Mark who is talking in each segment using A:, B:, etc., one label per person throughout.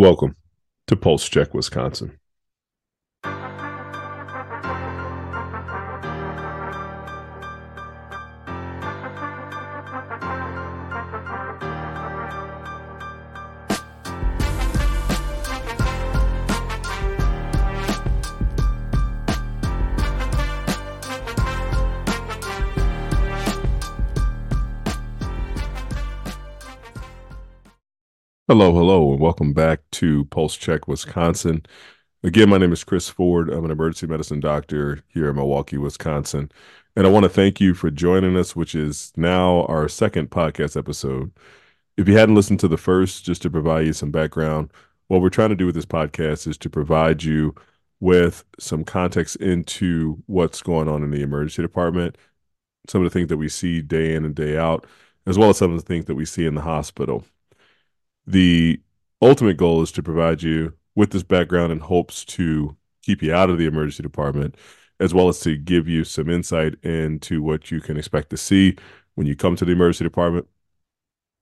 A: Welcome to Pulse Check Wisconsin. Hello, hello, and welcome back to Pulse Check Wisconsin. Again, my name is Chris Ford. I'm an emergency medicine doctor here in Milwaukee, Wisconsin. And I want to thank you for joining us, which is now our second podcast episode. If you hadn't listened to the first, just to provide you some background, what we're trying to do with this podcast is to provide you with some context into what's going on in the emergency department, some of the things that we see day in and day out, as well as some of the things that we see in the hospital. The ultimate goal is to provide you with this background in hopes to keep you out of the emergency department, as well as to give you some insight into what you can expect to see when you come to the emergency department.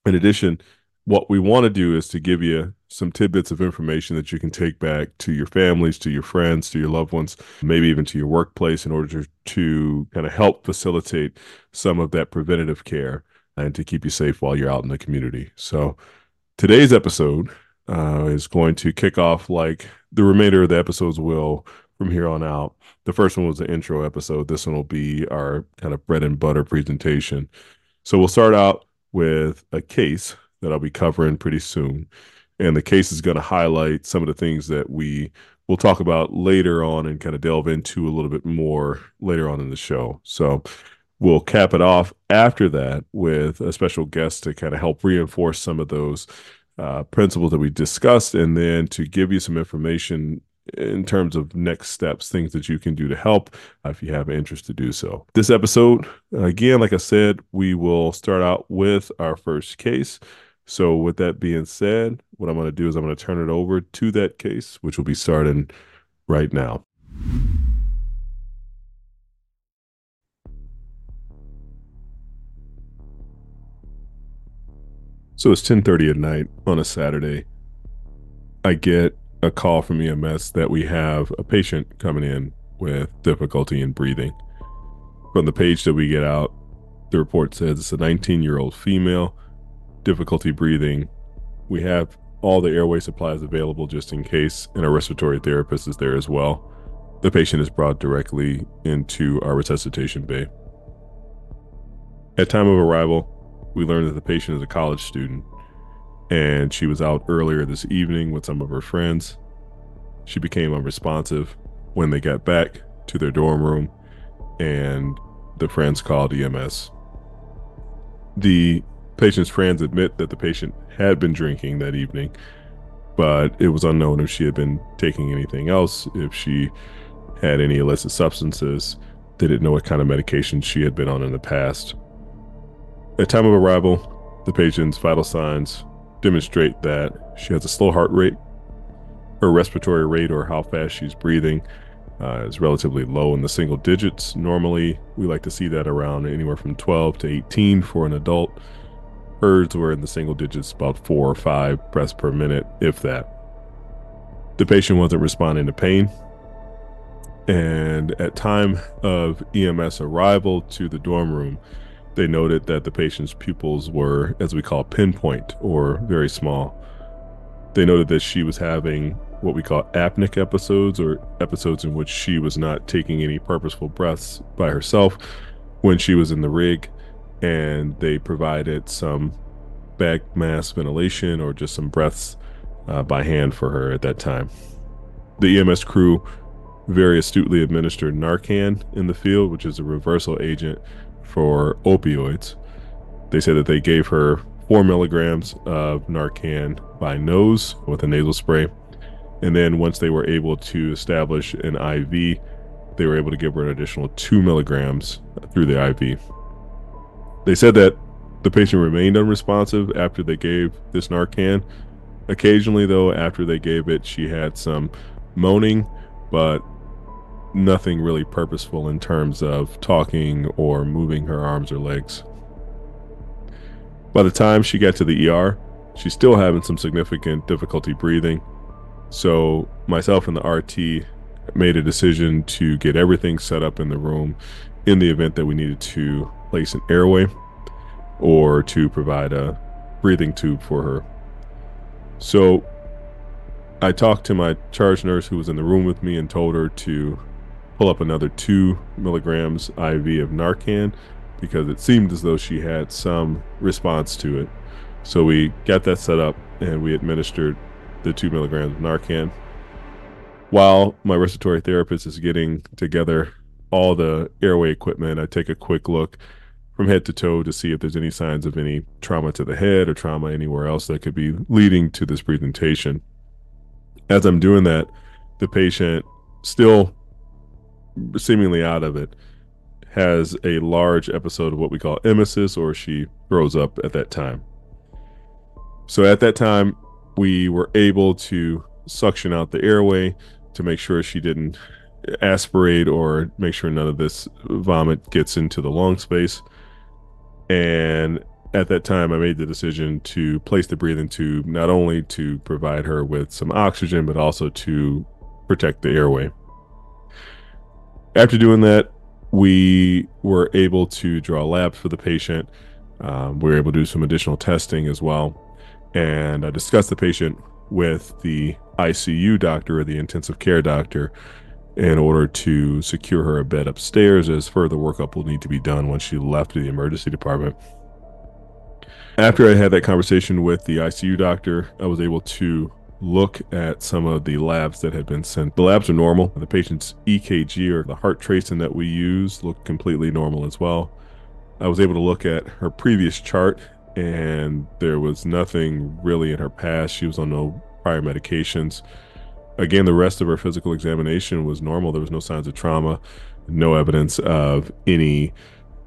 A: In addition, what we want to do is to give you some tidbits of information that you can take back to your families, to your friends, to your loved ones, maybe even to your workplace in order to, to kind of help facilitate some of that preventative care and to keep you safe while you're out in the community. So, Today's episode uh, is going to kick off like the remainder of the episodes will from here on out. The first one was the intro episode. This one will be our kind of bread and butter presentation. So we'll start out with a case that I'll be covering pretty soon. And the case is going to highlight some of the things that we will talk about later on and kind of delve into a little bit more later on in the show. So we'll cap it off after that with a special guest to kind of help reinforce some of those uh, principles that we discussed and then to give you some information in terms of next steps, things that you can do to help uh, if you have interest to do so. This episode, again, like I said, we will start out with our first case. So, with that being said, what I'm going to do is I'm going to turn it over to that case, which will be starting right now. So it's 10:30 at night on a Saturday. I get a call from EMS that we have a patient coming in with difficulty in breathing. From the page that we get out, the report says it's a 19-year-old female, difficulty breathing. We have all the airway supplies available just in case, and a respiratory therapist is there as well. The patient is brought directly into our resuscitation bay. At time of arrival, we learned that the patient is a college student and she was out earlier this evening with some of her friends. She became unresponsive when they got back to their dorm room and the friends called EMS. The patient's friends admit that the patient had been drinking that evening, but it was unknown if she had been taking anything else, if she had any illicit substances. They didn't know what kind of medication she had been on in the past. At time of arrival, the patient's vital signs demonstrate that she has a slow heart rate. Her respiratory rate, or how fast she's breathing, uh, is relatively low in the single digits. Normally, we like to see that around anywhere from 12 to 18 for an adult. Hers were in the single digits, about four or five breaths per minute, if that. The patient wasn't responding to pain. And at time of EMS arrival to the dorm room, they noted that the patient's pupils were, as we call, pinpoint or very small. They noted that she was having what we call apneic episodes or episodes in which she was not taking any purposeful breaths by herself when she was in the rig, and they provided some bag mask ventilation or just some breaths uh, by hand for her at that time. The EMS crew very astutely administered Narcan in the field, which is a reversal agent for opioids. They said that they gave her four milligrams of Narcan by nose with a nasal spray. And then once they were able to establish an IV, they were able to give her an additional two milligrams through the IV. They said that the patient remained unresponsive after they gave this Narcan. Occasionally, though, after they gave it, she had some moaning, but nothing really purposeful in terms of talking or moving her arms or legs. By the time she got to the ER, She's still having some significant difficulty breathing. So, myself and the RT made a decision to get everything set up in the room in the event that we needed to place an airway or to provide a breathing tube for her. So, I talked to my charge nurse who was in the room with me and told her to pull up another two milligrams IV of Narcan because it seemed as though she had some response to it. So we got that set up and we administered the two milligrams of Narcan. While my respiratory therapist is getting together all the airway equipment, I take a quick look from head to toe to see if there's any signs of any trauma to the head or trauma anywhere else that could be leading to this presentation. As I'm doing that, the patient, still seemingly out of it, has a large episode of what we call emesis, or she throws up at that time. So at that time, we were able to suction out the airway to make sure she didn't aspirate or make sure none of this vomit gets into the lung space. And at that time, I made the decision to place the breathing tube not only to provide her with some oxygen, but also to protect the airway. After doing that, we were able to draw labs for the patient. Um, we were able to do some additional testing as well. And I discussed the patient with the ICU doctor or the intensive care doctor in order to secure her a bed upstairs, as further workup will need to be done once she left the emergency department. After I had that conversation with the ICU doctor, I was able to look at some of the labs that had been sent. The labs are normal. The patient's EKG or the heart tracing that we use looked completely normal as well. I was able to look at her previous chart and there was nothing really in her past. She was on no prior medications. Again, the rest of her physical examination was normal. There was no signs of trauma, no evidence of any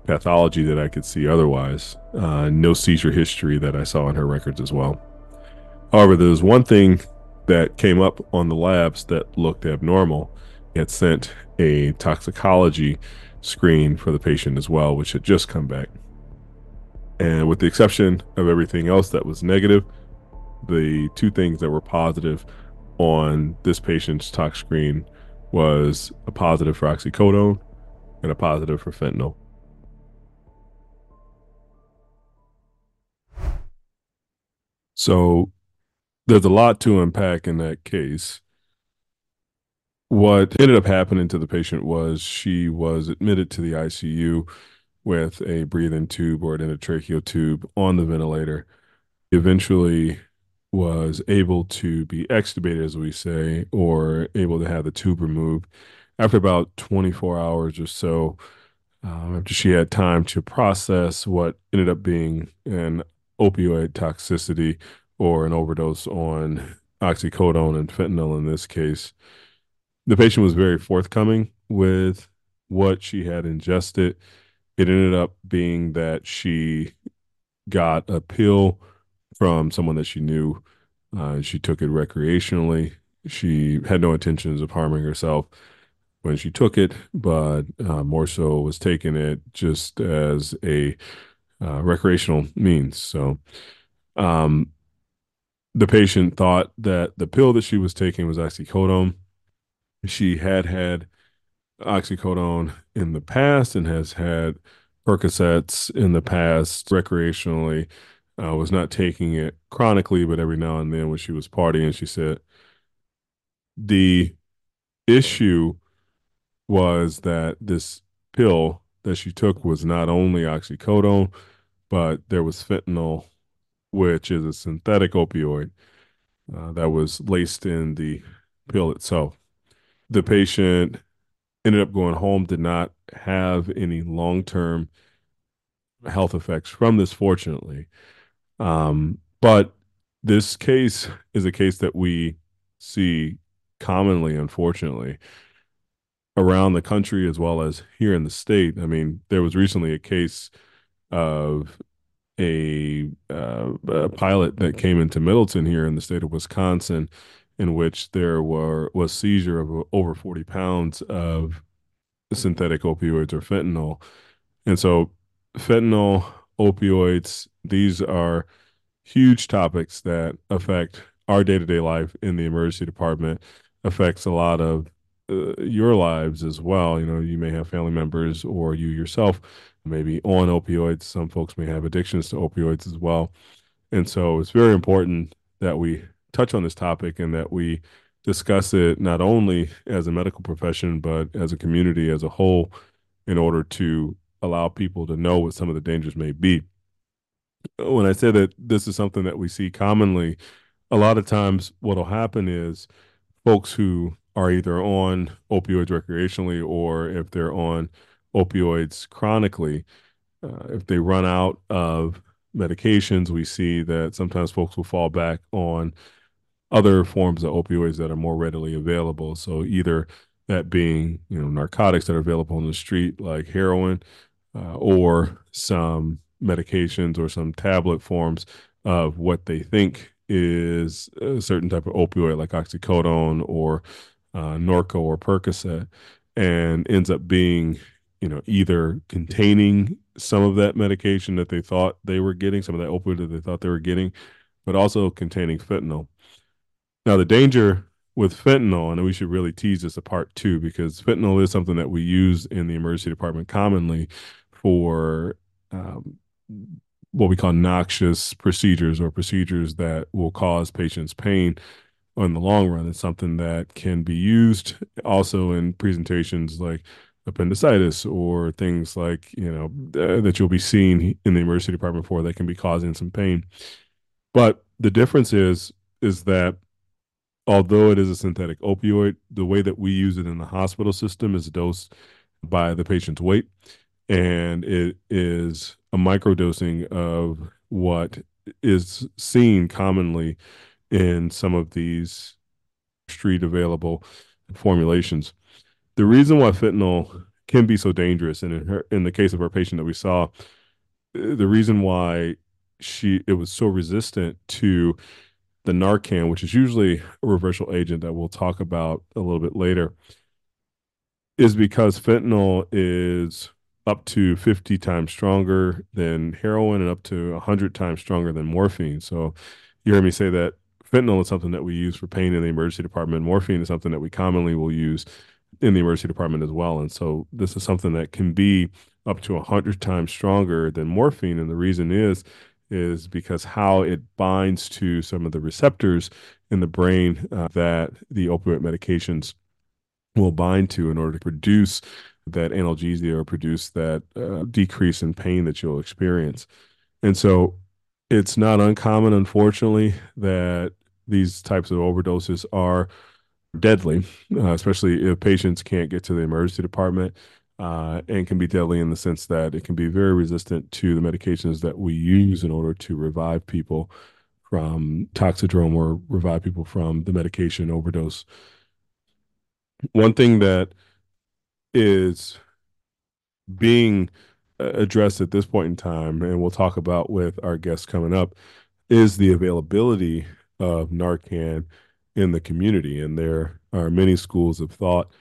A: pathology that I could see otherwise, uh, no seizure history that I saw in her records as well. However, there was one thing that came up on the labs that looked abnormal. It sent a toxicology screen for the patient as well, which had just come back. And with the exception of everything else that was negative, the two things that were positive on this patient's tox screen was a positive for oxycodone and a positive for fentanyl. So there's a lot to unpack in that case. What ended up happening to the patient was she was admitted to the ICU with a breathing tube or an endotracheal tube on the ventilator. Eventually was able to be extubated, as we say, or able to have the tube removed after about 24 hours or so, um, after she had time to process what ended up being an opioid toxicity or an overdose on oxycodone and fentanyl in this case. The patient was very forthcoming with what she had ingested. It ended up being that she got a pill from someone that she knew. Uh, she took it recreationally. She had no intentions of harming herself when she took it, but uh, more so was taking it just as a uh, recreational means. So, um, the patient thought that the pill that she was taking was oxycodone. She had had oxycodone in the past and has had Percocets in the past recreationally. Uh, was not taking it chronically, but every now and then when she was partying, she said the issue was that this pill that she took was not only oxycodone, but there was fentanyl which is a synthetic opioid uh, that was laced in the pill itself. The patient ended up going home, did not have any long term health effects from this, fortunately. Um, but this case is a case that we see commonly, unfortunately, around the country as well as here in the state. I mean, there was recently a case of a, uh, a pilot that came into Middleton here in the state of Wisconsin, in which there were was seizure of over 40 pounds of synthetic opioids or fentanyl. And so fentanyl, opioids, these are
B: huge topics that affect our day to day life in the emergency department, affects a lot of uh, your lives as well. You know, you may have family members or you yourself maybe on opioids. Some folks may have addictions to opioids as well. And so it's very important that we touch on this topic and that we discuss it not only as a medical profession, but as a community as a whole in order to allow people to know what some of the dangers may be. When I say that this is something that we see commonly, a lot of times what'll happen is folks who are either on opioids recreationally or if they're on opioids chronically, uh, if they run out of medications, we see that sometimes folks will fall back on other forms of opioids that are more readily available. So either that being, you know, narcotics that are available on the street like heroin, uh, or some medications or some tablet forms of what they think is a certain type of opioid like oxycodone or uh, Norco or Percocet, and ends up being, you know, either containing some of that medication that they thought they were getting, some of that opioid that they thought they were getting, but also containing fentanyl. Now, the danger with fentanyl, and we should really tease this apart too, because fentanyl is something that we use in the emergency department commonly for um, what we call noxious procedures or procedures that will cause patients pain in the long run. It's something that can be used also in presentations like appendicitis or things like you know uh, that you'll be seeing in the emergency department for that can be causing some pain. But the difference is is that although it is a synthetic opioid, the way that we use it in the hospital system is dosed by the patient's weight, and it is a microdosing of what is seen commonly in some of these street available formulations. The reason why fentanyl can be so dangerous, and in her, in the case of our patient that we saw, the reason why she it was so resistant to the Narcan, which is usually a reversal agent that we'll talk about a little bit later, is because fentanyl is up to 50 times stronger than heroin and up to 100 times stronger than morphine. So you heard me say that fentanyl is something that we use for pain in the emergency department. Morphine is something that we commonly will use in the emergency department as well. And so this is something that can be up to 100 times stronger than morphine. And the reason is, is because how it binds to some of the receptors in the brain uh, that the opioid medications will bind to in order to produce that analgesia or produce that uh, decrease in pain that you'll experience. And so it's not uncommon, unfortunately, that these types of overdoses are deadly, uh, especially if patients can't get to the emergency department. Uh, and can be deadly in the sense that it can be very resistant to the medications that we use in order to revive people from toxidrome or revive people from the medication overdose. One thing that is being uh, addressed at this point in time, and we'll talk about with our guests coming up, is the availability of Narcan in the community. And there are many schools of thought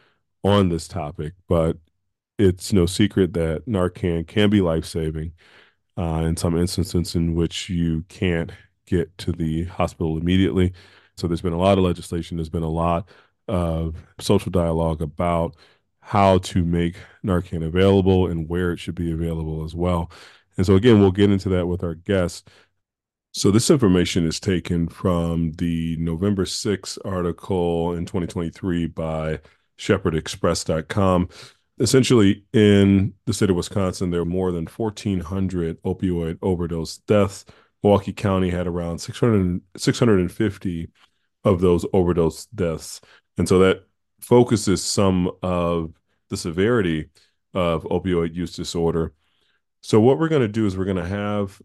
B: on this topic, but it's no secret that Narcan can be life saving uh, in some instances in which you can't get to the hospital immediately. So there's been a lot of legislation, there's been a lot of social dialogue about how to make Narcan available and where it should be available as well. And so, again, we'll get into that with our guests. So, this information is taken from the November 6th article in 2023 by shepherdexpress.com. Essentially, in the state of Wisconsin, there are more than 1,400 opioid overdose deaths. Milwaukee County had around 600, 650 of those overdose deaths. And so that focuses some of the severity of opioid use disorder. So, what we're going to do is we're going to have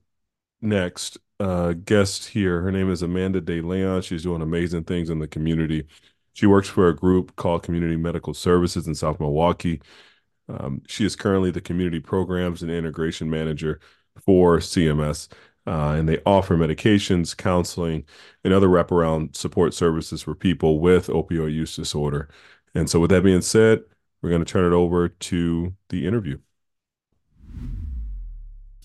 B: next uh, guest here. Her name is Amanda De Leon. She's doing amazing things in the community. She works for a group called Community Medical Services in South Milwaukee. Um, she is currently the community programs and integration manager for CMS, uh, and they offer medications, counseling, and other wraparound support services for people with opioid use disorder. And so, with that being said, we're going to turn it over to the interview.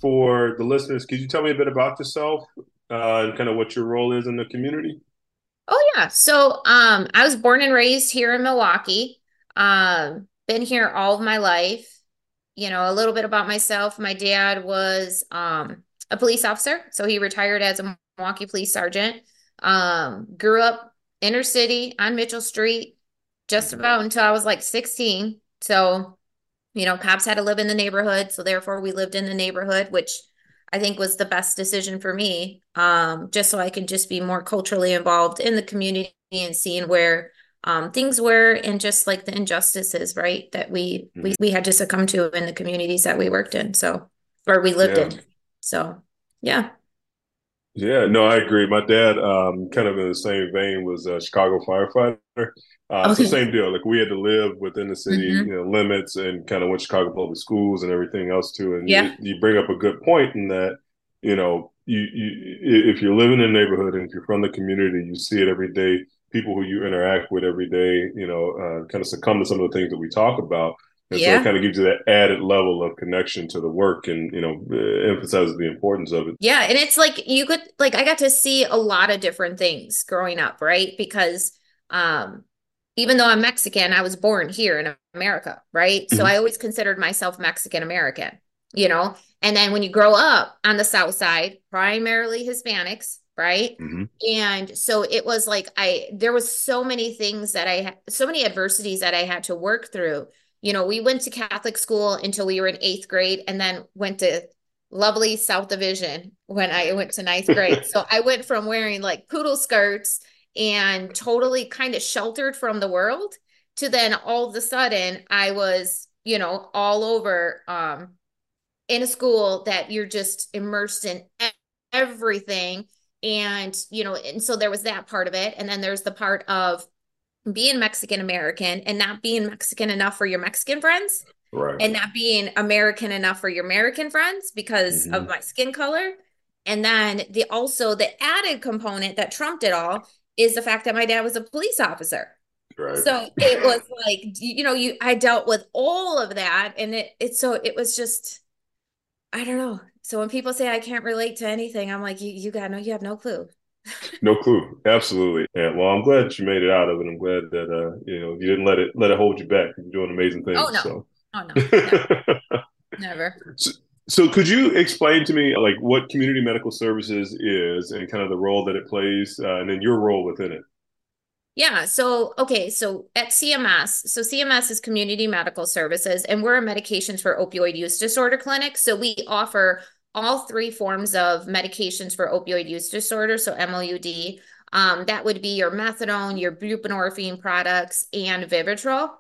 B: For the listeners, could you tell me a bit about yourself?
A: uh, and kind of what your role is in the community?
C: Oh yeah. So um I was born and raised here in Milwaukee. Um been here all of my life. You know, a little bit about myself. My dad was um a police officer, so he retired as a Milwaukee police sergeant. Um grew up inner city on Mitchell Street just about until I was like 16. So, you know, cops had to live in the neighborhood, so therefore we lived in the neighborhood, which I think was the best decision for me, um, just so I can just be more culturally involved in the community and seeing where um, things were and just like the injustices, right, that we we we had to succumb to in the communities that we worked in. So, or we lived yeah. in. So, yeah.
A: Yeah, no, I agree. My dad, um, kind of in the same vein, was a Chicago firefighter. Uh, okay. So same deal. Like we had to live within the city, mm-hmm. you know, limits, and kind of went Chicago public schools and everything else too. And yeah. you, you bring up a good point in that, you know, you, you if you're living in a neighborhood and if you're from the community, you see it every day. People who you interact with every day, you know, uh, kind of succumb to some of the things that we talk about. And yeah. so it kind of gives you that added level of connection to the work and, you know, emphasizes the importance of it.
C: Yeah. And it's like you could, like, I got to see a lot of different things growing up, right? Because, um, even though I'm Mexican, I was born here in America, right? Mm-hmm. So I always considered myself Mexican American, you know? And then when you grow up on the South side, primarily Hispanics, right? Mm-hmm. And so it was like I there was so many things that I had so many adversities that I had to work through you know, we went to Catholic school until we were in eighth grade and then went to lovely South Division when I went to ninth grade. so I went from wearing like poodle skirts and totally kind of sheltered from the world to then all of a sudden I was, you know, all over um in a school that you're just immersed in everything and you know and so there was that part of it and then there's the part of being Mexican American and not being Mexican enough for your Mexican friends. Right. And not being American enough for your American friends because mm-hmm. of my skin color. And then the also the added component that trumped it all is the fact that my dad was a police officer. Right. So it was like you know you I dealt with all of that and it it so it was just I don't know. So when people say I can't relate to anything, I'm like you you got no you have no clue
A: no clue. Absolutely. Yeah. Well, I'm glad you made it out of it. I'm glad that uh, you know, you didn't let it let it hold you back. You're doing amazing things. Oh no. So. Oh no.
C: Never. Never.
A: So, so could you explain to me like what community medical services is and kind of the role that it plays uh, and then your role within it?
C: Yeah. So, okay. So at CMS, so CMS is Community Medical Services, and we're a medications for opioid use disorder clinic. So we offer all three forms of medications for opioid use disorder, so MOUD. Um, that would be your methadone, your buprenorphine products, and Vivitrol.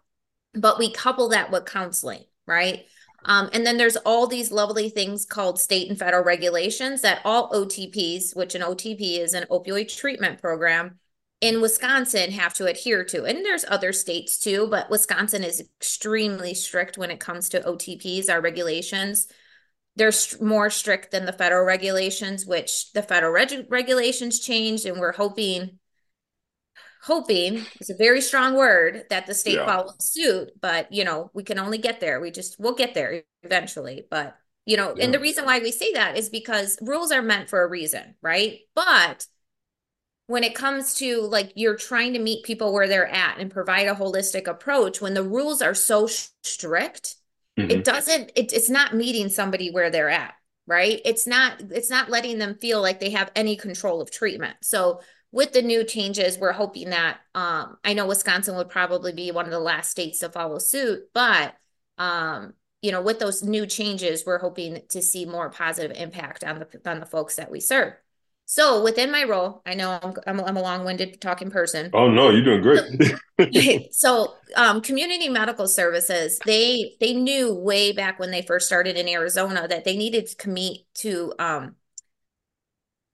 C: But we couple that with counseling, right? Um, and then there's all these lovely things called state and federal regulations that all OTPs, which an OTP is an opioid treatment program, in Wisconsin have to adhere to. And there's other states too, but Wisconsin is extremely strict when it comes to OTPs, our regulations they're st- more strict than the federal regulations, which the federal reg- regulations changed, and we're hoping hoping is a very strong word that the state yeah. follows suit but you know we can only get there we just we'll get there eventually but you know yeah. and the reason why we say that is because rules are meant for a reason right but when it comes to like you're trying to meet people where they're at and provide a holistic approach when the rules are so strict mm-hmm. it doesn't it, it's not meeting somebody where they're at right? It's not it's not letting them feel like they have any control of treatment. So with the new changes we're hoping that um i know wisconsin would probably be one of the last states to follow suit but um you know with those new changes we're hoping to see more positive impact on the on the folks that we serve so within my role, I know I'm, I'm, I'm a long-winded talking person.
A: Oh no, you're doing great.
C: so um, community medical services, they they knew way back when they first started in Arizona that they needed to commit to um,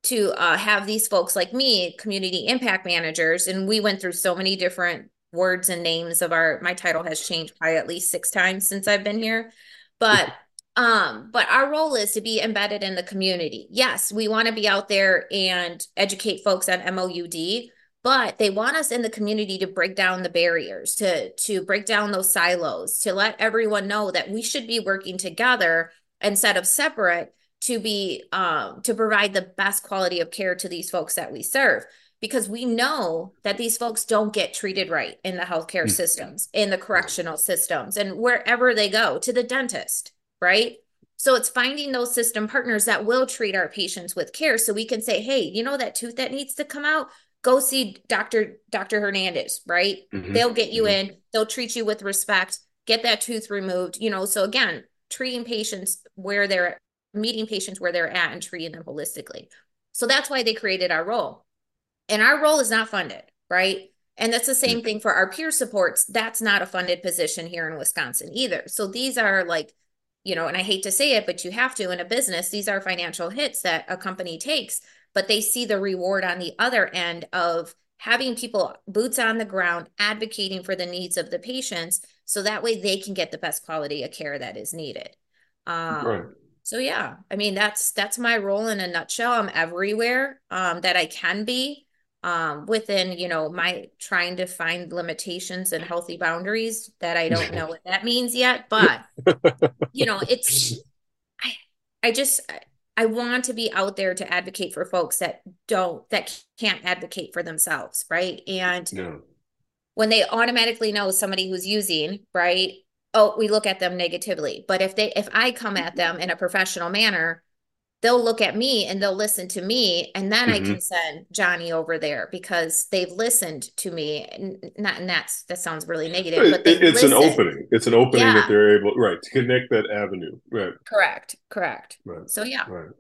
C: to uh, have these folks like me, community impact managers, and we went through so many different words and names of our. My title has changed probably at least six times since I've been here, but. Um, but our role is to be embedded in the community. Yes, we want to be out there and educate folks on MOUD, but they want us in the community to break down the barriers, to to break down those silos, to let everyone know that we should be working together instead of separate to be um to provide the best quality of care to these folks that we serve because we know that these folks don't get treated right in the healthcare mm-hmm. systems, in the correctional systems, and wherever they go to the dentist, right? So it's finding those system partners that will treat our patients with care so we can say, hey, you know that tooth that needs to come out? Go see Dr. Dr. Hernandez, right? Mm-hmm. They'll get you mm-hmm. in, they'll treat you with respect, get that tooth removed, you know. So again, treating patients where they're meeting patients where they're at and treating them holistically. So that's why they created our role. And our role is not funded, right? And that's the same mm-hmm. thing for our peer supports. That's not a funded position here in Wisconsin either. So these are like, you know, and I hate to say it, but you have to in a business, these are financial hits that a company takes, but they see the reward on the other end of having people boots on the ground advocating for the needs of the patients so that way they can get the best quality of care that is needed. Um, right. so yeah i mean that's that's my role in a nutshell. I'm everywhere um, that i can be um, within you know my trying to find limitations and healthy boundaries that i don't know what that means yet but you know it's i i just i want to be out there to advocate for folks that don't that can't advocate for themselves right? And when they automatically know somebody who's using right oh we look at them negatively. But if they if i come at them in a professional manner they'll look at me and they'll listen to me and then mm-hmm. i can send johnny over there because they've listened to me and not and that's that sounds really negative but
A: it's listened. an opening. It's an opening yeah. that they're able right to connect that avenue. Right.
C: Correct. Correct. Right. So yeah.
A: Right.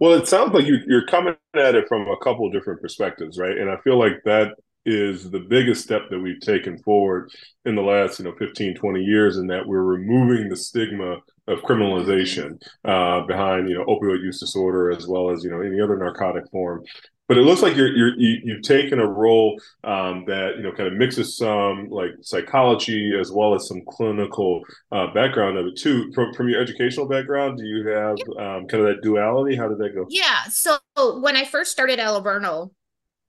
A: Well it sounds like you, you're coming at it from a couple of different perspectives right? And i feel like that is the biggest step that we've taken forward in the last you know 15 20 years in that we're removing the stigma of criminalization uh, behind you know opioid use disorder as well as you know any other narcotic form but it looks like you're, you're you, have taken a role um, that you know kind of mixes some like psychology as well as some clinical uh, background of it too. From from your educational background, do you have um, kind of that duality? How did that go?
C: Yeah. So when I first started at Alverno,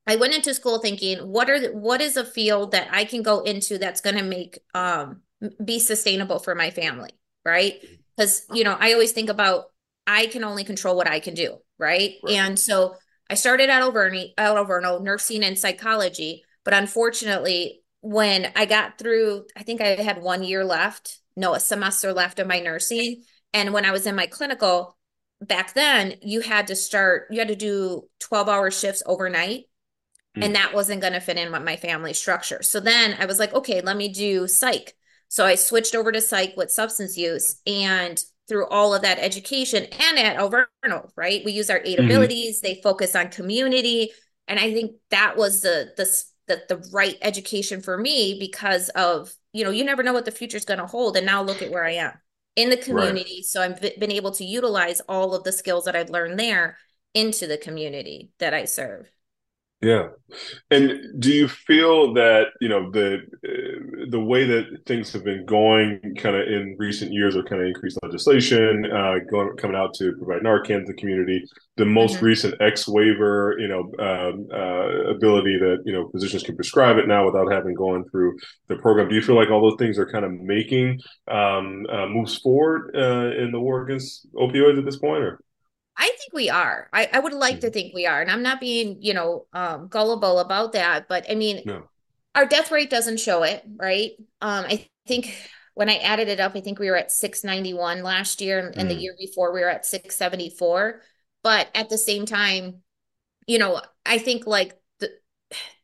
C: I went into school thinking, what are the, what is a field that I can go into that's going to make um be sustainable for my family, right? Because you know, I always think about I can only control what I can do, right? right. And so I started at Alverno, at Alverno, nursing and psychology, but unfortunately, when I got through, I think I had one year left, no, a semester left of my nursing, and when I was in my clinical back then, you had to start, you had to do 12 hour shifts overnight and mm. that wasn't going to fit in with my family structure. So then I was like, okay, let me do psych. So I switched over to psych with substance use and through all of that education and at Alverno, right? We use our 8 mm-hmm. abilities, they focus on community. And I think that was the the the, the right education for me because of, you know, you never know what the future is going to hold. And now look at where I am in the community. Right. So I've been able to utilize all of the skills that I've learned there into the community that I serve.
A: Yeah, and do you feel that you know the uh, the way that things have been going, kind of in recent years, or kind of increased legislation uh, going coming out to provide Narcan to the community, the most mm-hmm. recent X waiver, you know, um, uh, ability that you know physicians can prescribe it now without having gone through the program. Do you feel like all those things are kind of making um, uh, moves forward uh, in the war against opioids at this point, or?
C: I think we are. I, I would like to mm-hmm. think we are. And I'm not being, you know, um, gullible about that. But I mean, no. our death rate doesn't show it, right? Um, I think when I added it up, I think we were at 691 last year. And, mm. and the mm. year before, we were at 674. But at the same time, you know, I think like the,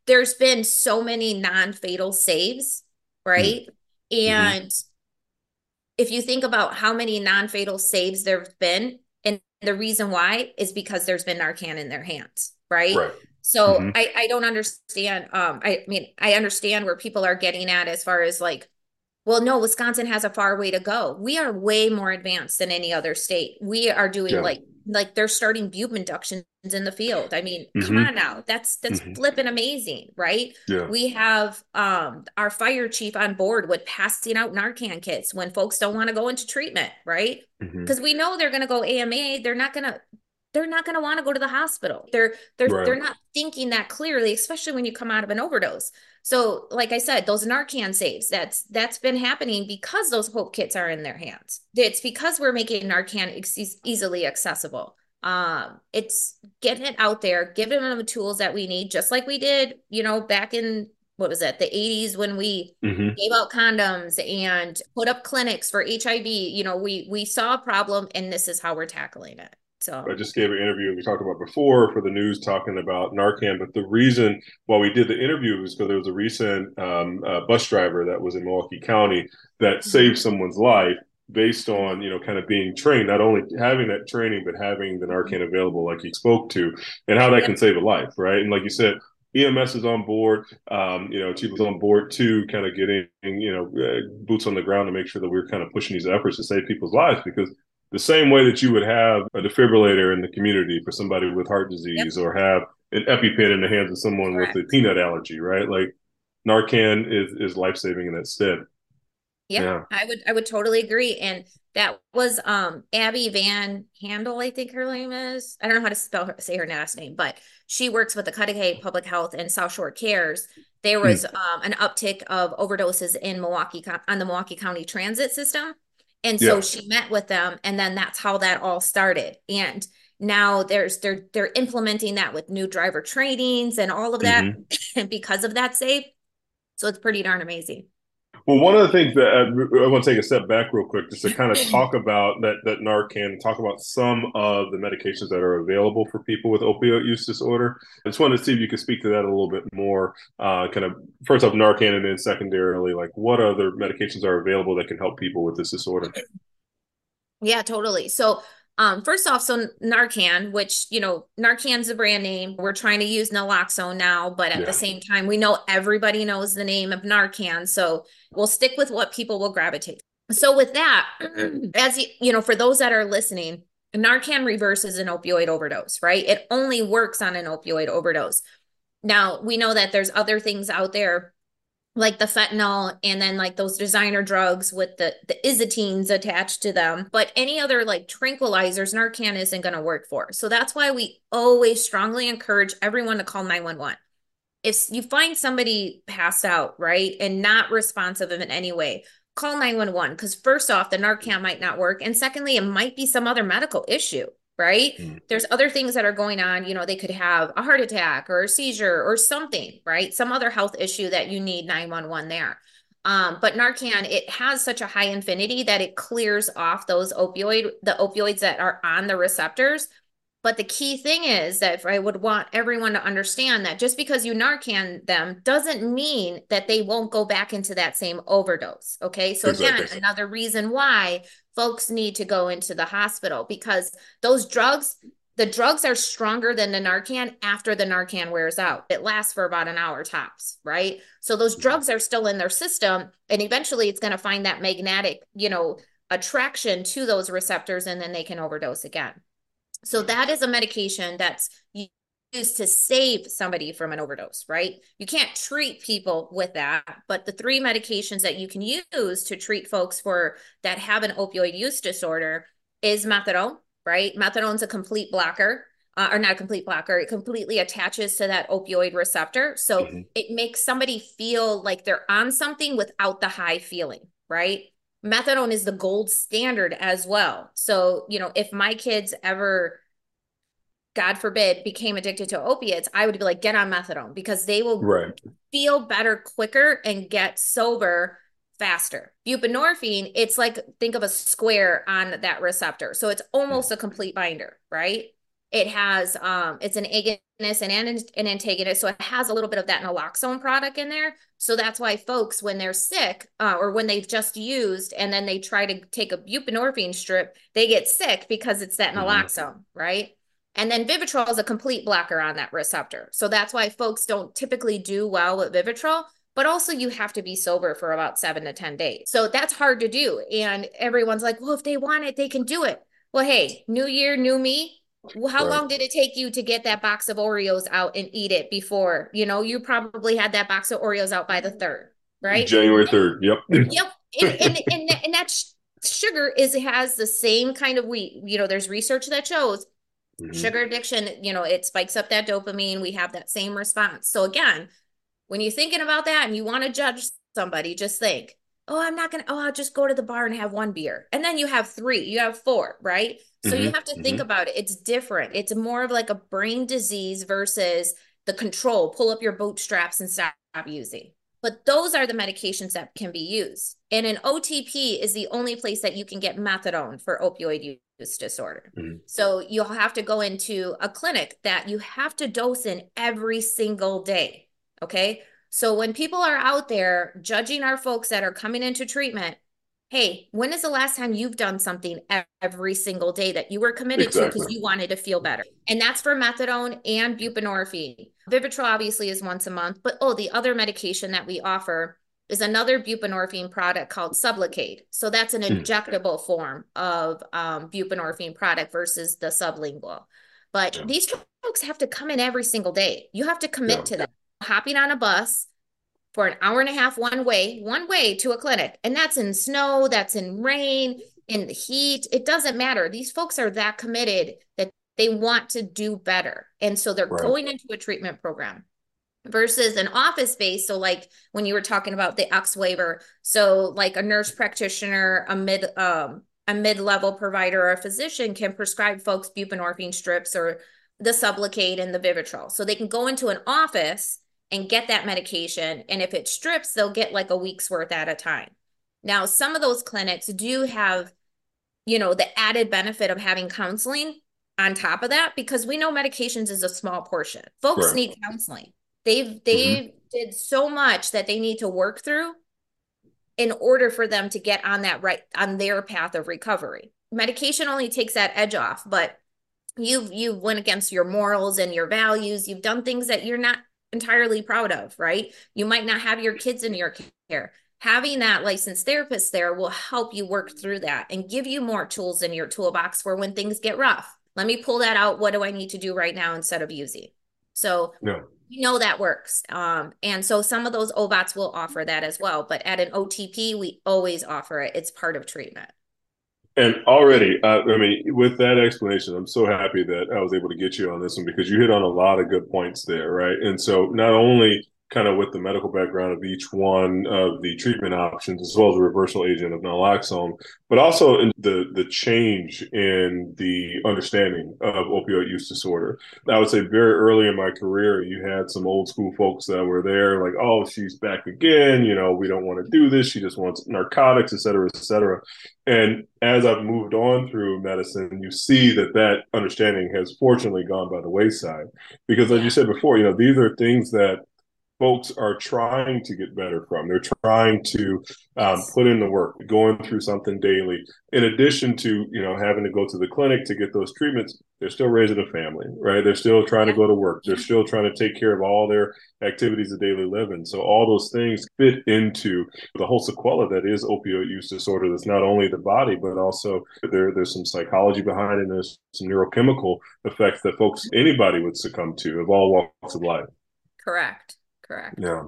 C: there's been so many non fatal saves, right? Mm. And mm-hmm. if you think about how many non fatal saves there have been, the reason why is because there's been Narcan in their hands, right? right. So mm-hmm. I, I don't understand. Um, I mean, I understand where people are getting at as far as like, well, no, Wisconsin has a far way to go. We are way more advanced than any other state. We are doing yeah. like like they're starting bube inductions in the field. I mean, mm-hmm. come on now. That's that's mm-hmm. flipping amazing, right? Yeah. We have um our fire chief on board with passing out Narcan kits when folks don't want to go into treatment, right? Because mm-hmm. we know they're gonna go AMA, they're not gonna they're not going to want to go to the hospital. They're they're
A: Right.
C: they're not thinking that clearly, especially when you come out of an overdose. So, like I said, those Narcan saves, that's that's been happening because those hope kits are in their hands. It's because we're making Narcan ex- easily accessible. Um, it's getting it out there, giving them the tools that we need, just like we did, you know, back in what was it, the 80s when we
A: hmm
C: gave out condoms and put up clinics for HIV. You know, we we saw a problem and this is how we're tackling it. So
A: I just gave an interview we talked about before for the news talking about Narcan, but the reason why we did the interview was because there was a recent um, uh, bus driver that was in Milwaukee County that saved someone's life based on you know kind of being trained, not only having that training but having the Narcan available, like you spoke to, and how that can save a life, right? And like you said. EMS is on board. Um, you know, Chief was on board too, kind of getting you know uh, boots on the ground to make sure that we're kind of pushing these efforts to save people's lives because the same way that you would have a defibrillator in the community for somebody with heart disease or have an EpiPen in the hands of someone
C: Correct.
A: with a peanut allergy, right? Like Narcan is is life saving in that stead.
C: Yeah,
A: Yeah.
C: I would I would totally agree. And that was um Abby Van Handel, I think her name is. I don't know how to spell her, say her last name, but she works with the Cudahy Public Health and South Shore Cares. There was um an uptick of overdoses in Milwaukee on the Milwaukee County Transit System. And so
A: Yeah.
C: she met with them and then that's how that all started. And now there's they're they're implementing that with new driver trainings and all of that mm-hmm. because of that save. So it's pretty darn amazing.
A: Well, one of the things that I, I want to take a step back real quick, just to kind of talk about that that Narcan, talk about some of the medications that are available for people with opioid use disorder. I just wanted to see if you could speak to that a little bit more. Uh, kind of first off Narcan, and then secondarily, like what other medications are available that can help people with this disorder?
C: Yeah, totally. So, um, first off, so Narcan, which, you know, Narcan's a brand name. We're trying to use naloxone now, but at
A: Yeah.
C: the same time, we know everybody knows the name of Narcan. So we'll stick with what people will gravitate. So with that, as you, you know, for those that are listening, Narcan reverses an opioid overdose, right? It only works on an opioid overdose. Now, we know that there's other things out there like the fentanyl and then like those designer drugs with the the isotines attached to them. But any other like tranquilizers narcan isn't going to work for. So that's why we always strongly encourage everyone to call 911 if you find somebody passed out right and not responsive in any way call 911 because first off the narcan might not work and secondly it might be some other medical issue right
A: Mm.
C: there's other things that are going on you know they could have a heart attack or a seizure or something right some other health issue that you need 911 there um, but narcan it has such a high infinity that it clears off those opioid the opioids that are on the receptors but the key thing is that I would want everyone to understand that just because you Narcan them doesn't mean that they won't go back into that same overdose. Okay. So, again, another reason why folks need to go into the hospital because those drugs, the drugs are stronger than the Narcan after the Narcan wears out. It lasts for about an hour tops, right? So, those drugs are still in their system and eventually it's going to find that magnetic, you know, attraction to those receptors and then they can overdose again. So that is a medication that's used to save somebody from an overdose, right? You can't treat people with that, but the three medications that you can use to treat folks for that have an opioid use disorder is methadone, right? Methadone's a complete blocker. Uh, or not a complete blocker, it completely attaches to that opioid receptor. So
A: Mhm.
C: it makes somebody feel like they're on something without the high feeling, right? methadone is the gold standard as well. So, you know, if my kids ever, God forbid, became addicted to opiates, I would be like, get on methadone because they will
A: Right.
C: feel better quicker and get sober faster. Buprenorphine, it's like think of a square on that receptor. So it's almost a complete binder, right? It has um it's an agonist and an, an antagonist, so it has a little bit of that naloxone product in there. So that's why folks, when they're sick uh, or when they've just used and then they try to take a buprenorphine strip, they get sick because it's that
A: Mhm.
C: naloxone, right? And then Vivitrol is a complete blocker on that receptor. So that's why folks don't typically do well with Vivitrol, but also you have to be sober for about seven to 10 days. So that's hard to do. And everyone's like, well, if they want it, they can do it. Well, hey, new year, new me. Well, how
A: Right.
C: long did it take you to get that box of Oreos out and eat it before? You know, you probably had that box of Oreos out by the third, right?
A: January 3rd. Yep.
C: Yep. And and and, and that sugar is has the same kind of wheat. You know, there's research that shows Mm-hmm. Sugar addiction, you know, it spikes up that dopamine. We have that same response. So again, when you're thinking about that and you want to judge somebody, just think, oh, I'm not going to, oh, I'll just go to the bar and have one beer. And then you have three, you have four, right? So mm-hmm. you have to mm-hmm. think about it. It's different. It's more of like a brain disease versus the control. Pull up your bootstraps and stop using. But those are the medications that can be used. And an OTP is the only place that you can get methadone for opioid use disorder. Mm-hmm. So you'll have to go into a clinic that you have to dose in every single day. Okay. So when people are out there judging our folks that are coming into treatment, hey, when is the last time you've done something every single day that you were committed exactly. to because you wanted to feel better? And that's for methadone and buprenorphine. Vivitrol obviously is once a month, but oh, the other medication that we offer is another buprenorphine product called Sublocade. So that's an hmm. injectable form of um, buprenorphine product versus the sublingual. But yeah. these folks have to come in every single day. You have to commit yeah. to them. Hopping on a bus, for an hour and a half one way, one way to a clinic. And that's in snow, that's in rain, in the heat. It doesn't matter. These folks are that committed that they want to do better. And so they're right. going into a treatment program versus an office space. So, like when you were talking about the X waiver, so like a nurse practitioner, a mid, um, a mid-level provider or a physician can prescribe folks buprenorphine strips or the Sublocade and the Vivitrol. So they can go into an office and get that medication. And if it strips, they'll get like a week's worth at a time. Now, some of those clinics do have, you know, the added benefit of having counseling on top of that because we know medications is a small portion. Folks sure. need counseling. They've they mm-hmm. did so much that they need to work through in order for them to get on that right on their path of recovery. Medication only takes that edge off, but you've you've went against your morals and your values. You've done things that you're not entirely proud of, right? You might not have your kids in your care. Having that licensed therapist there will help you work through that and give you more tools in your toolbox for when things get rough. Let me pull that out. What do I need to do right now instead of using? So, no. you know that works. Um, and so some of those OBOTs will offer that as well. But at an OTP, we always offer it. It's part of treatment.
A: And already, uh, I mean, with that explanation, I'm so happy that I was able to get you on this one because you hit on a lot of good points there, right? And so, not only kind of with the medical background of each one of the treatment options, as well as the reversal agent of naloxone, but also in the the change in the understanding of opioid use disorder. I would say very early in my career, you had some old school folks that were there, like, "Oh, she's back again." You know, we don't want to do this. She just wants narcotics, et cetera, et cetera. And as I've moved on through medicine, you see that that understanding has fortunately gone by the wayside. Because, as you said before, you know, these are things that folks are trying to get better from. They're trying to um, put in the work, going through something daily. In addition to you know having to go to the clinic to get those treatments, they're still raising a family, right? They're still trying to go to work. They're still trying to take care of all their activities of daily living. So all those things fit into the whole sequela that is opioid use disorder. That's not only the body, but also there, there's some psychology behind it. And there's some neurochemical effects that folks anybody would succumb to of all walks of life.
C: Correct. Correct.
A: Yeah.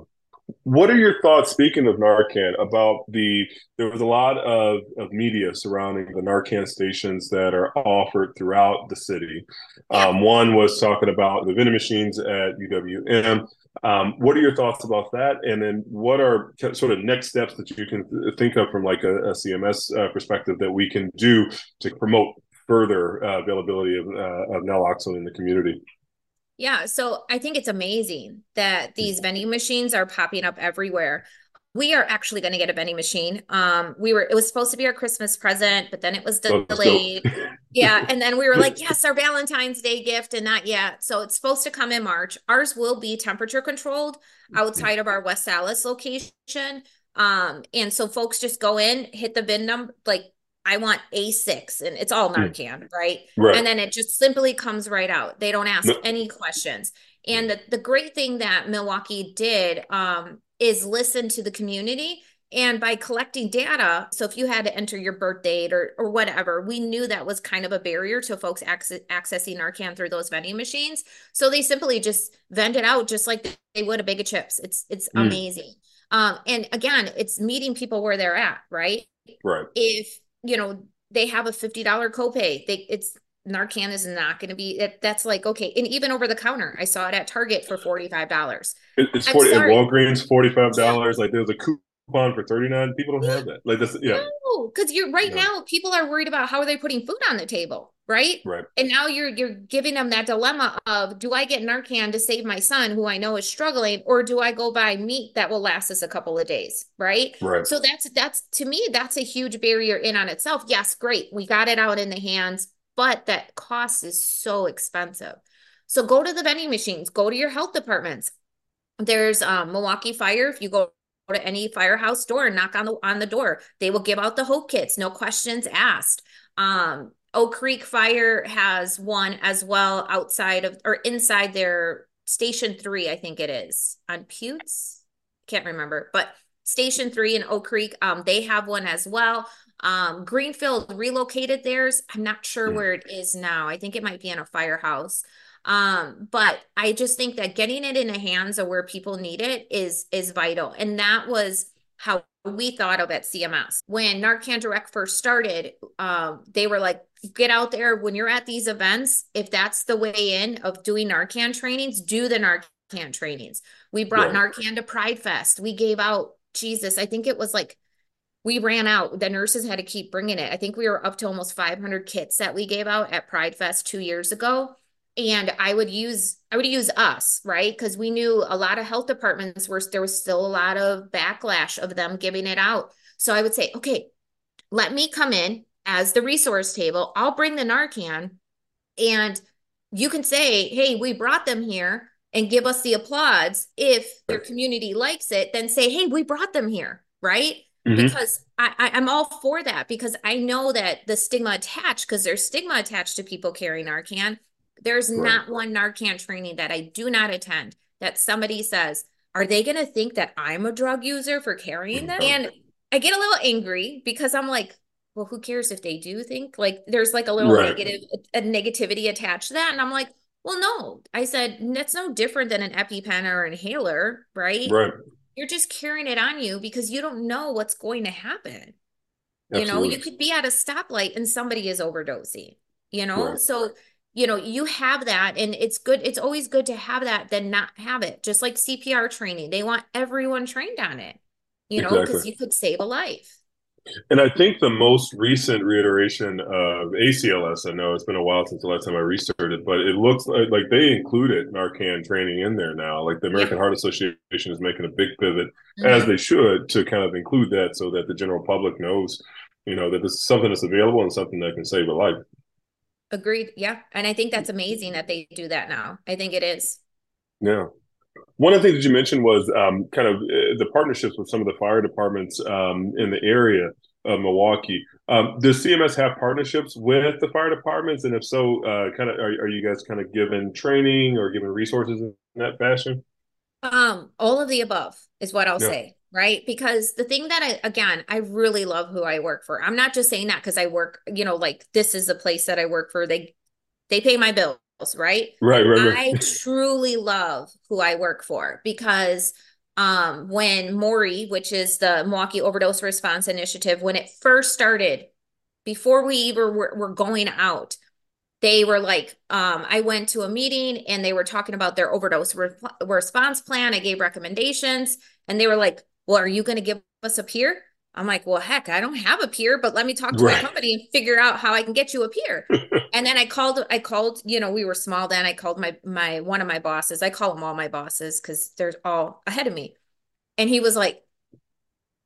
A: What are your thoughts, speaking of Narcan, about the there was a lot of, of media surrounding the Narcan stations that are offered throughout the city. Um, one was talking about the vending machines at UWM. Um, what are your thoughts about that? And then what are sort of next steps that you can think of from like a, a CMS uh, perspective that we can do to promote further uh, availability of, uh, of naloxone in the community?
C: Yeah, so I think it's amazing that these mm-hmm. vending machines are popping up everywhere. We are actually going to get a vending machine. Um, we were it was supposed to be our Christmas present, but then it was delayed. yeah, and then we were like, yes, our Valentine's Day gift, and not yet. So it's supposed to come in March. Ours will be temperature controlled mm-hmm. outside of our West Allis location. Um, and so folks just go in, hit the VIN number, like I want A6 and it's all hmm. Narcan, right? right? And then it just simply comes right out. They don't ask no. any questions. And the, the great thing that Milwaukee did um, is listen to the community. And by collecting data, so if you had to enter your birth date or, or whatever, we knew that was kind of a barrier to folks access, accessing Narcan through those vending machines. So they simply just vend it out just like they would a bag of chips. It's it's mm. amazing. Um, and again, it's meeting people where they're at, right?
A: Right.
C: If you know, they have a $50 copay. They it's Narcan is not going to be it, that's like okay and even over the counter I saw it at Target for $45
A: it's 40 at Walgreens $45 like there's a coupon for 39 people don't have that like this yeah
C: no because you're right yeah. now people are worried about how are they putting food on the table right
A: right
C: and now you're you're giving them that dilemma of do I get Narcan to save my son who I know is struggling or do I go buy meat that will last us a couple of days right
A: right
C: so that's that's to me that's a huge barrier in on itself yes great we got it out in the hands but that cost is so expensive. So go to the vending machines, go to your health departments. There's um, Milwaukee Fire. If you go to any firehouse door and knock on the on the door, they will give out the hope kits, no questions asked. Um, Oak Creek Fire has one as well outside of or inside their station three, I think it is on Puetz. Can't remember, but station three in Oak Creek, um, they have one as well. Um, Greenfield relocated theirs. I'm not sure mm. where it is now. I think it might be in a firehouse. Um, but I just think that getting it in the hands of where people need it is is vital. And that was how we thought of at CMS. When Narcan Direct first started, um, they were like, get out there when you're at these events. If that's the way in of doing Narcan trainings, do the Narcan trainings. We brought yeah. Narcan to Pride Fest. We gave out Jesus, I think it was like we ran out. The nurses had to keep bringing it. I think we were up to almost 500 kits that we gave out at Pride Fest two years ago. And I would use, I would use us, right? Because we knew a lot of health departments were, there was still a lot of backlash of them giving it out. So I would say, okay, let me come in as the resource table. I'll bring the Narcan and you can say, hey, we brought them here and give us the applause. If their community likes it, then say, hey, we brought them here, right? Mm-hmm. Because I, I, am all for that because I know that the stigma attached, because there's stigma attached to people carrying Narcan. There's right. not one Narcan training that I do not attend that somebody says, are they going to think that I'm a drug user for carrying them? And I get a little angry because I'm like, well, who cares if they do think like there's like a little right. negative, a negativity attached to that. And I'm like, well, no, I said that's no different than an EpiPen or inhaler, right?
A: Right
C: you're just carrying it on you because you don't know what's going to happen. Absolutely. You know, you could be at a stoplight and somebody is overdosing, you know? Right. So, you know, you have that and it's good. It's always good to have that than not have it. Just like CPR training, they want everyone trained on it, you know, because exactly. you could save a life.
A: And I think the most recent reiteration of ACLS, I know it's been a while since the last time I researched it, but it looks like, like they included Narcan training in there now. Like the American yeah. Heart Association is making a big pivot, mm-hmm. as they should, to kind of include that so that the general public knows, you know, that this is something that's available and something that can save a life.
C: Agreed. Yeah. And I think that's amazing that they do that now. I think it is.
A: Yeah. One of the things that you mentioned was um, kind of uh, the partnerships with some of the fire departments um, in the area of Milwaukee. Um, does CMS have partnerships with the fire departments? And if so, uh, kind of are, are you guys kind of given training or given resources in that fashion?
C: Um, all of the above is what I'll yeah. say, right? Because the thing that I again, I really love who I work for. I'm not just saying that because I work, you know, like this is the place that I work for. They they pay my bills right?
A: Right, right, right.
C: I truly love who I work for because um when MORI, which is the Milwaukee Overdose Response Initiative, when it first started, before we even were, were going out, they were like, um, I went to a meeting and they were talking about their overdose re- response plan. I gave recommendations and they were like, Well, are you going to give us a peer? I'm like, well, heck, I don't have a peer, but let me talk to right. my company and figure out how I can get you a peer. and then I called, I called, you know, we were small then. I called my my one of my bosses. I call them all my bosses because they're all ahead of me. And he was like,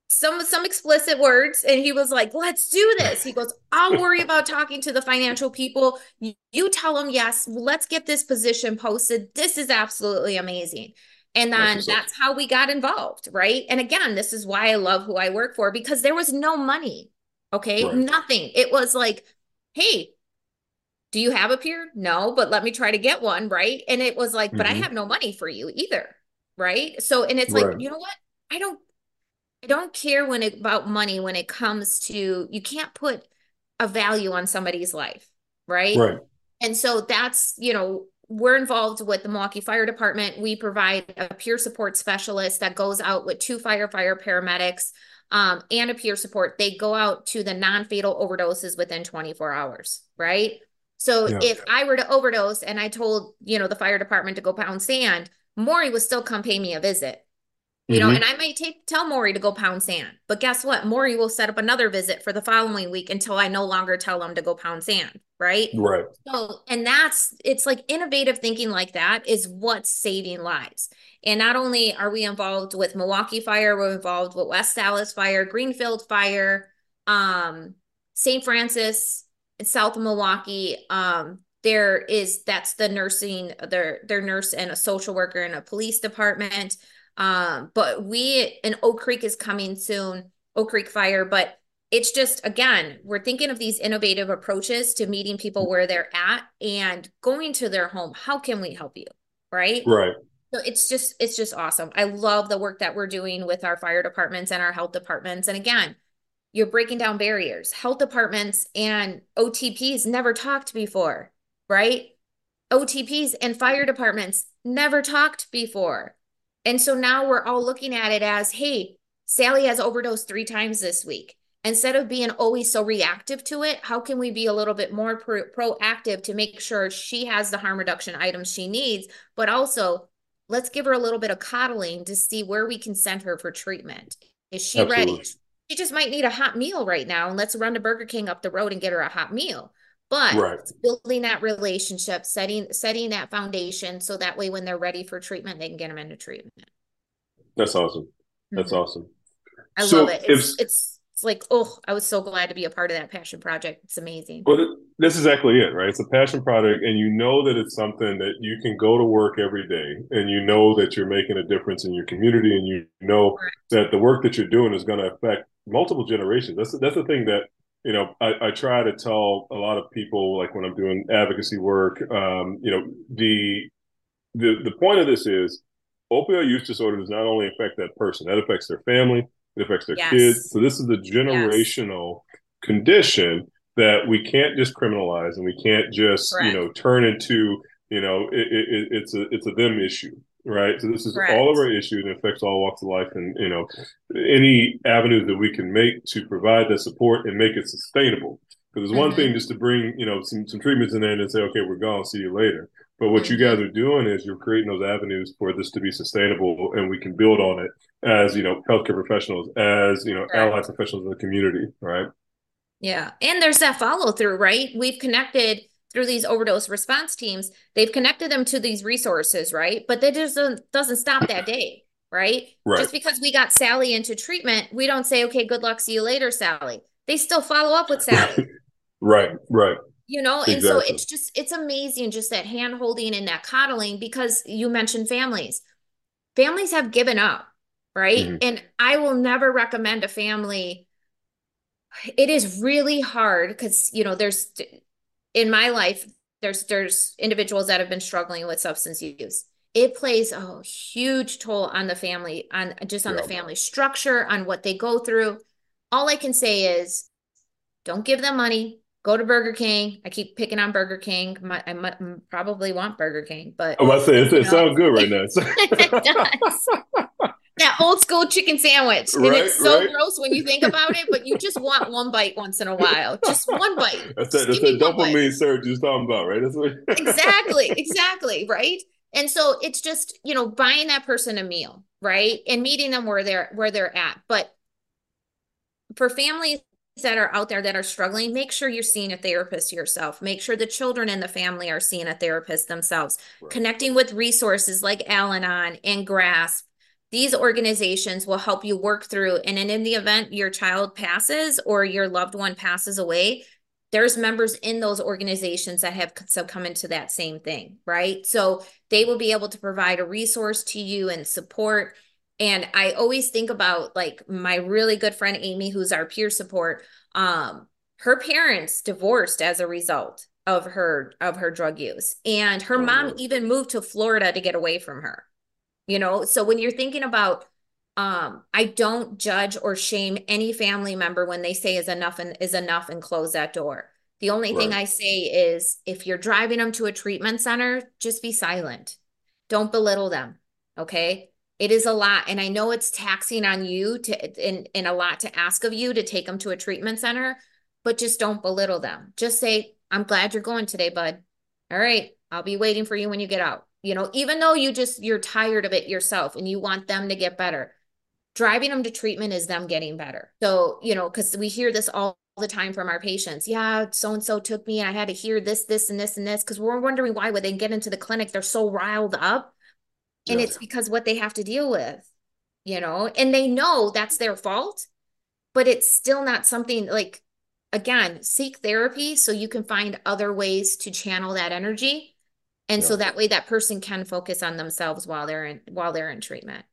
C: some some explicit words, and he was like, let's do this. He goes, I'll worry about talking to the financial people. You, you tell them yes, let's get this position posted. This is absolutely amazing. And then that's how we got involved, right? And again, this is why I love who I work for because there was no money. Okay. Right. Nothing. It was like, hey, do you have a peer? No, but let me try to get one. Right. And it was like, mm-hmm. but I mm-hmm. have no money for you either. Right. So, and it's right. like, you know what? I don't, I don't care when it, about money when it comes to, you can't put a value on somebody's life. Right.
A: Right.
C: And so that's, you know, we're involved with the Milwaukee Fire Department. We provide a peer support specialist that goes out with two firefighter paramedics um, and a peer support. They go out to the non fatal overdoses within 24 hours, right? So
A: Yeah.
C: if I were to overdose and I told, you know, the fire department to go pound sand, MORI would still come pay me a visit. You know,
A: Mhm.
C: and I might take tell MORI to go pound sand. But guess what? MORI will set up another visit for the following week until I no longer tell him to go pound sand, right?
A: Right.
C: So, and that's it's like innovative thinking like that is what's saving lives. And not only are we involved with Milwaukee Fire, we're involved with West Allis Fire, Greenfield Fire, um, St. Francis, South of Milwaukee. Um, there is that's the nursing, their their nurse and a social worker and a police department. Um, but we and Oak Creek is coming soon, Oak Creek Fire, but it's just again, we're thinking of these innovative approaches to meeting people where they're at and going to their home. How can we help you? Right.
A: Right.
C: So it's just it's just awesome. I love the work that we're doing with our fire departments and our health departments. And again, you're breaking down barriers. Health departments and OTPs never talked before, right? OTPs and fire departments never talked before. And so now we're all looking at it as, hey, Sally has overdosed three times this week. Instead of being always so reactive to it, how can we be a little bit more pro- proactive to make sure she has the harm reduction items she needs, but also let's give her a little bit of coddling to see where we can send her for treatment. Is she ready? She just might need a hot meal right now, and let's run to Burger King up the road and get her a hot meal. But
A: Right.
C: building that relationship, setting setting that foundation, so that way when they're ready for treatment, they can get them into treatment.
A: That's awesome. That's
C: Mhm.
A: awesome.
C: I
A: So
C: love it. It's,
A: if-
C: it's it's like oh, I was so glad to be a part of that passion project. It's amazing.
A: Well, th- that's exactly it, right? It's a passion project, and you know that it's something that you can go to work every day, and you know that you're making a difference in your community, and you know
C: Right.
A: that the work that you're doing is going to affect multiple generations. That's that's the thing that you know I, I try to tell a lot of people, like when I'm doing advocacy work. Um, you know, the the the point of this is opioid use disorder does not only affect that person; that affects their family, it affects their
C: Yes.
A: kids. So this is a generational condition that we can't just criminalize and we can't just you know turn into you know it, it- it's a it's a them issue right so this is
C: Correct.
A: all of our issues and affects all walks of life and you know any avenues that we can make to provide that support and make it sustainable because it's one
C: Mhm.
A: thing just to bring you know some, some treatments in there and say okay we're gone see you later but what you
C: Mhm.
A: guys are doing is you're creating those avenues for this to be sustainable and we can build on it as you know healthcare professionals as you know
C: Correct.
A: allied professionals in the community right
C: Yeah. And there's that follow through, right? We've connected through these overdose response teams. They've connected them to these resources, right? But that just doesn't, doesn't stop that day, right?
A: Right.
C: Just because we got Sally into treatment, we don't say, okay, good luck, see you later, Sally. They still follow up with Sally.
A: right right
C: you know and so it's just it's amazing just that hand holding and that coddling because you mentioned families families have given up right
A: Mhm.
C: and i will never recommend a family it is really hard because you know there's in my life there's there's individuals that have been struggling with substance use it plays a huge toll on the family on just on the family structure on what they go through all i can say is don't give them money. Go to Burger King. I keep picking on Burger King. My, I mu- probably want Burger King, but
A: oh, I'm say it, it sounds good right now.
C: it does. That old school chicken sandwich. and
A: Right,
C: it's so
A: right.
C: gross when you think about it, but you just want one bite once in a while. Just one bite.
A: That's that. That's that dopamine surge you're talking about, right? That's what.
C: exactly exactly right and so it's just you know buying that person a meal right and meeting them where they're where they're at but for families that are out there that are struggling make sure you're seeing a therapist yourself make sure the children and the family are seeing a therapist themselves
A: Right.
C: connecting with resources like al-anon and grasp these organizations will help you work through and then in the event your child passes or your loved one passes away there's members in those organizations that have succumbed into that same thing, right? So they will be able to provide a resource to you and support. And I always think about like my really good friend Amy, who's our peer support. Um, her parents divorced as a result of her of her drug use, and her
A: Oh,
C: mom even moved to Florida to get away from her. You know, so when you're thinking about um, I don't judge or shame any family member when they say is enough and is enough and close that door. The only thing I say is if you're driving them to a treatment center, just be silent. Don't belittle them. Okay. It is a lot. And I know it's taxing on you to and, and a lot to ask of you to take them to a treatment center, but just don't belittle them. Just say, I'm glad you're going today, bud. All right. I'll be waiting for you when you get out. You know, even though you just, you're tired of it yourself and you want them to get better, driving them to treatment is them getting better. So, you know, because we hear this all the time from our patients. Yeah, so and so took me and I had to hear this, this, and this, and this. Because we're wondering why when they get into the clinic, they're so riled up. And it's because what they have to deal with, you know, and they know that's their fault, but it's still not something like, again, seek therapy so you can find other ways to channel that energy. And yeah. so that way that person can focus on themselves while they're in while they're in treatment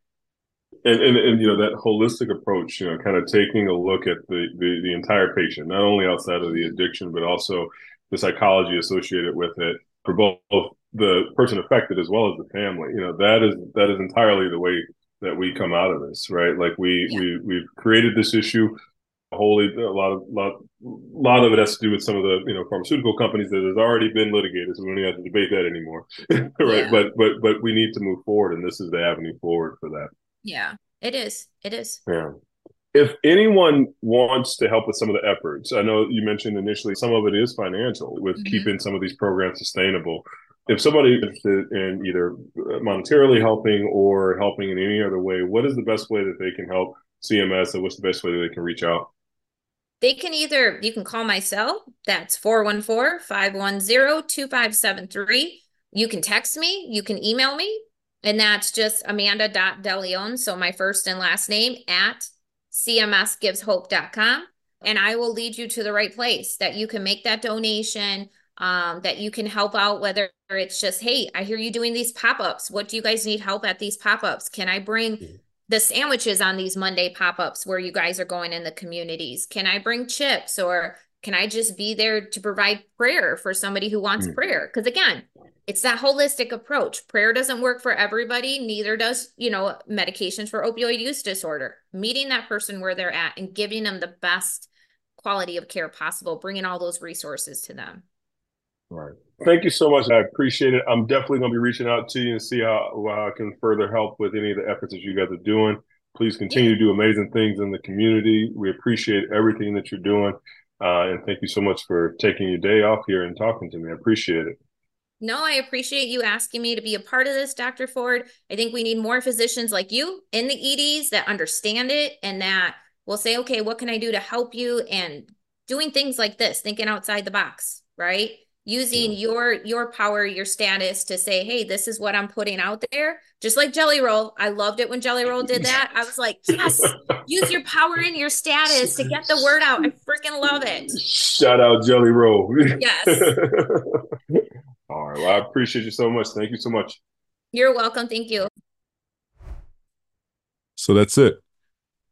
A: and, and and you know that holistic approach you know kind of taking a look at the, the the entire patient not only outside of the addiction but also the psychology associated with it for both, the person affected as well as the family you know that is that is entirely the way that we come out of this right like we yeah. we we've created this issue wholly a lot of lot lot of it has to do with some of the you know pharmaceutical companies that has already been litigated so we don't have to debate that anymore right yeah. but but but we need to move forward and this is the avenue forward for that
C: yeah, it is. It is.
A: Yeah. If anyone wants to help with some of the efforts, I know you mentioned initially some of it is financial with mm-hmm. keeping some of these programs sustainable. If somebody is interested in either monetarily helping or helping in any other way, what is the best way that they can help CMS and what's the best way that they can reach out?
C: They can either, you can call my cell, that's 414 510 2573. You can text me, you can email me, and that's just amanda.deleon. So my first and last name at cmsgiveshope.com. And I will lead you to the right place that you can make that donation, um, that you can help out, whether it's just, hey, I hear you doing these pop ups. What do you guys need help at these pop ups? Can I bring. The sandwiches on these Monday pop ups where you guys are going in the communities? Can I bring chips or can I just be there to provide prayer for somebody who wants mm-hmm. prayer? Because again, it's that holistic approach. Prayer doesn't work for everybody, neither does, you know, medications for opioid use disorder. Meeting that person where they're at and giving them the best quality of care possible, bringing all those resources to them.
A: Right. Thank you so much. I appreciate it. I'm definitely going to be reaching out to you and see how, how I can further help with any of the efforts that you guys are doing. Please continue to do amazing things in the community. We appreciate everything that you're doing. Uh, and thank you so much for taking your day off here and talking to me. I appreciate it.
C: No, I appreciate you asking me to be a part of this, Dr. Ford. I think we need more physicians like you in the EDs that understand it and that will say, okay, what can I do to help you? And doing things like this, thinking outside the box, right? Using your your power, your status to say, hey, this is what I'm putting out there. Just like Jelly Roll. I loved it when Jelly Roll did that. I was like, yes, use your power and your status to get the word out. I freaking love it.
A: Shout out Jelly Roll.
C: Yes.
A: All right. Well, I appreciate you so much. Thank you so much.
C: You're welcome. Thank you.
D: So that's it.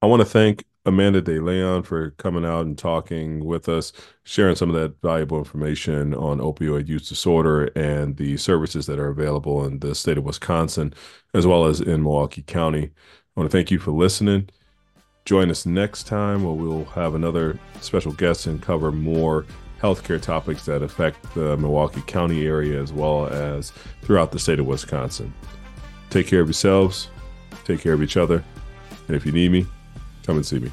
D: I want to thank Amanda De Leon for coming out and talking with us, sharing some of that valuable information on opioid use disorder and the services that are available in the state of Wisconsin, as well as in Milwaukee County. I want to thank you for listening. Join us next time where we'll have another special guest and cover more healthcare topics that affect the Milwaukee County area as well as throughout the state of Wisconsin. Take care of yourselves, take care of each other, and if you need me, come and see me.